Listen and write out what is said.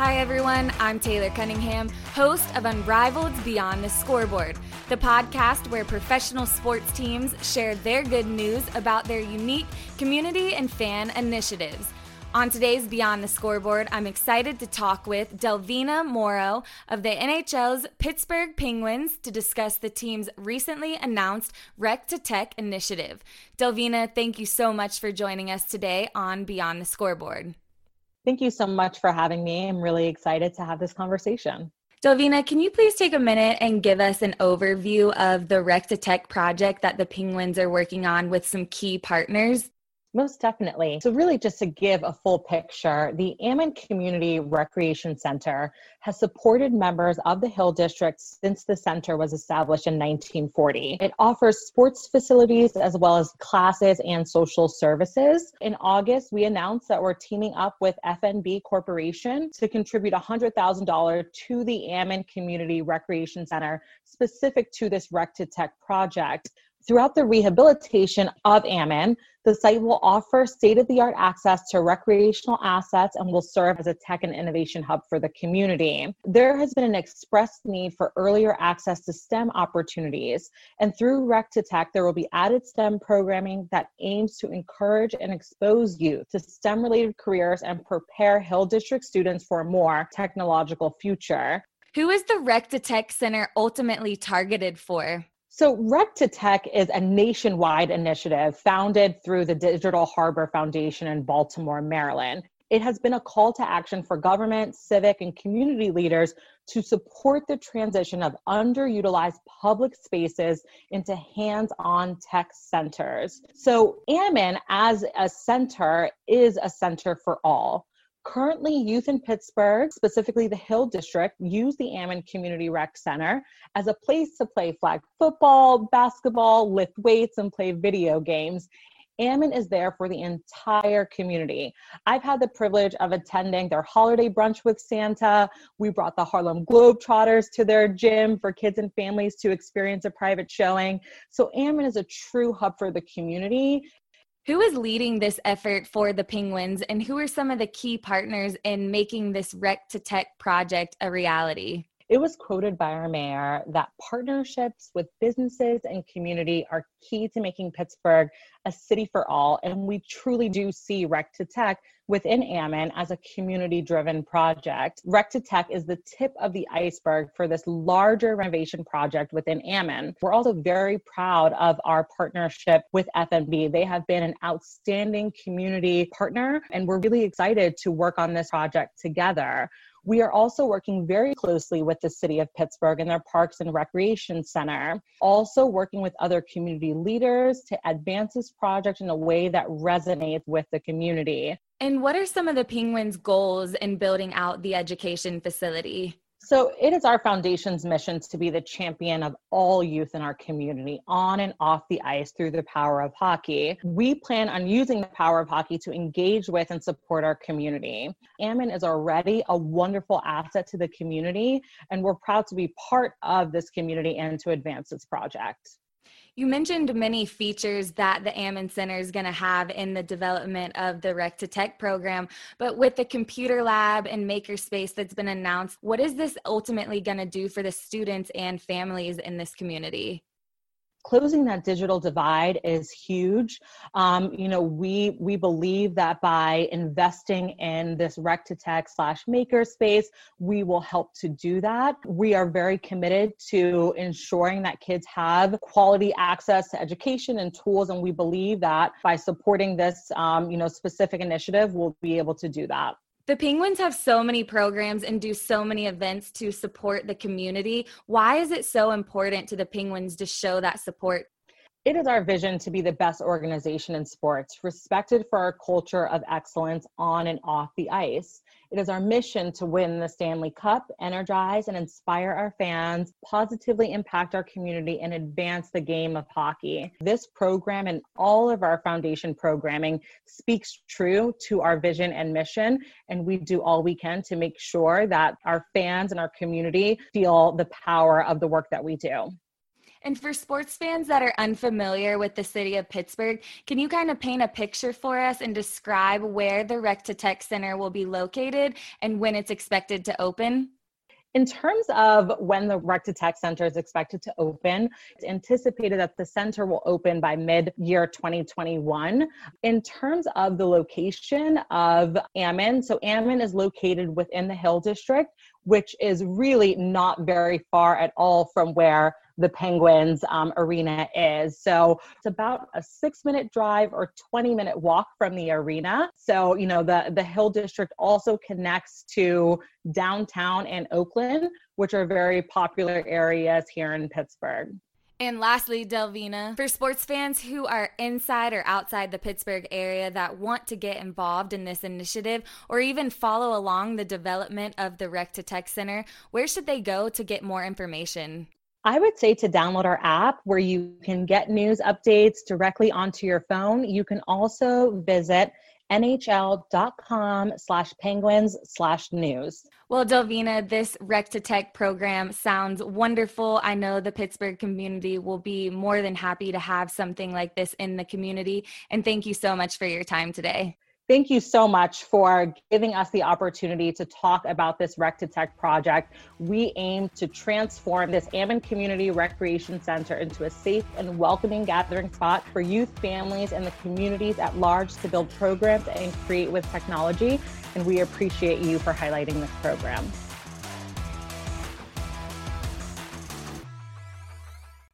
Hi, everyone. I'm Taylor Cunningham, host of Unrivaled Beyond the Scoreboard, the podcast where professional sports teams share their good news about their unique community and fan initiatives. On today's Beyond the Scoreboard, I'm excited to talk with Delvina Morrow of the NHL's Pittsburgh Penguins to discuss the team's recently announced Rec to Tech initiative. Delvina, thank you so much for joining us today on Beyond the Scoreboard. Thank you so much for having me. I'm really excited to have this conversation. Delvina, can you please take a minute and give us an overview of the Rec to Tech project that the Penguins are working on with some key partners? Most definitely. So, really, just to give a full picture, the Ammon Community Recreation Center has supported members of the Hill District since the center was established in 1940. It offers sports facilities as well as classes and social services. In August, we announced that we're teaming up with FNB Corporation to contribute $100,000 to the Ammon Community Recreation Center specific to this Rec to Tech project. Throughout the rehabilitation of Ammon, the site will offer state of the art access to recreational assets and will serve as a tech and innovation hub for the community. There has been an expressed need for earlier access to STEM opportunities, and through Rec to Tech, there will be added STEM programming that aims to encourage and expose youth to STEM related careers and prepare Hill District students for a more technological future. Who is the Rec to Tech Center ultimately targeted for? So, Rec to Tech is a nationwide initiative founded through the Digital Harbor Foundation in Baltimore, Maryland. It has been a call to action for government, civic, and community leaders to support the transition of underutilized public spaces into hands on tech centers. So, Ammon, as a center, is a center for all. Currently, youth in Pittsburgh, specifically the Hill District, use the Ammon Community Rec Center as a place to play flag football, basketball, lift weights, and play video games. Ammon is there for the entire community. I've had the privilege of attending their holiday brunch with Santa. We brought the Harlem Globetrotters to their gym for kids and families to experience a private showing. So, Ammon is a true hub for the community who is leading this effort for the Penguins, and who are some of the key partners in making this Rec to Tech project a reality? It was quoted by our mayor that partnerships with businesses and community are key to making Pittsburgh a city for all. And we truly do see Rec to Tech within Ammon as a community driven project. Rec to Tech is the tip of the iceberg for this larger renovation project within Ammon. We're also very proud of our partnership with FNB. They have been an outstanding community partner, and we're really excited to work on this project together. We are also working very closely with the City of Pittsburgh and their Parks and Recreation Center, also working with other community leaders to advance this project in a way that resonates with the community. And what are some of the Penguins' goals in building out the education facility? So, it is our foundation's mission to be the champion of all youth in our community on and off the ice through the power of hockey. We plan on using the power of hockey to engage with and support our community. Ammon is already a wonderful asset to the community, and we're proud to be part of this community and to advance this project. You mentioned many features that the Ammon Center is going to have in the development of the Rec to Tech program, but with the computer lab and makerspace that's been announced, what is this ultimately going to do for the students and families in this community? Closing that digital divide is huge. Um, you know, we we believe that by investing in this rec to tech slash makerspace, we will help to do that. We are very committed to ensuring that kids have quality access to education and tools, and we believe that by supporting this, um, you know, specific initiative, we'll be able to do that. The Penguins have so many programs and do so many events to support the community. Why is it so important to the Penguins to show that support? It is our vision to be the best organization in sports, respected for our culture of excellence on and off the ice. It is our mission to win the Stanley Cup, energize and inspire our fans, positively impact our community, and advance the game of hockey. This program and all of our foundation programming speaks true to our vision and mission, and we do all we can to make sure that our fans and our community feel the power of the work that we do. And for sports fans that are unfamiliar with the city of Pittsburgh, can you kind of paint a picture for us and describe where the Rec to Tech Center will be located and when it's expected to open? In terms of when the Rec to Tech Center is expected to open, it's anticipated that the center will open by mid year 2021. In terms of the location of Ammon, so Ammon is located within the Hill District, which is really not very far at all from where the Penguins um, arena is. So it's about a six minute drive or 20 minute walk from the arena. So, you know, the, the Hill District also connects to downtown and Oakland, which are very popular areas here in Pittsburgh. And lastly, Delvina, for sports fans who are inside or outside the Pittsburgh area that want to get involved in this initiative or even follow along the development of the Rec to Tech Center, where should they go to get more information? I would say to download our app where you can get news updates directly onto your phone. You can also visit nhl.com slash penguins slash news. Well, Delvina, this Rec to Tech program sounds wonderful. I know the Pittsburgh community will be more than happy to have something like this in the community. And thank you so much for your time today. Thank you so much for giving us the opportunity to talk about this Rec to Tech project. We aim to transform this Ammon Community Recreation Center into a safe and welcoming gathering spot for youth, families, and the communities at large to build programs and create with technology. And we appreciate you for highlighting this program.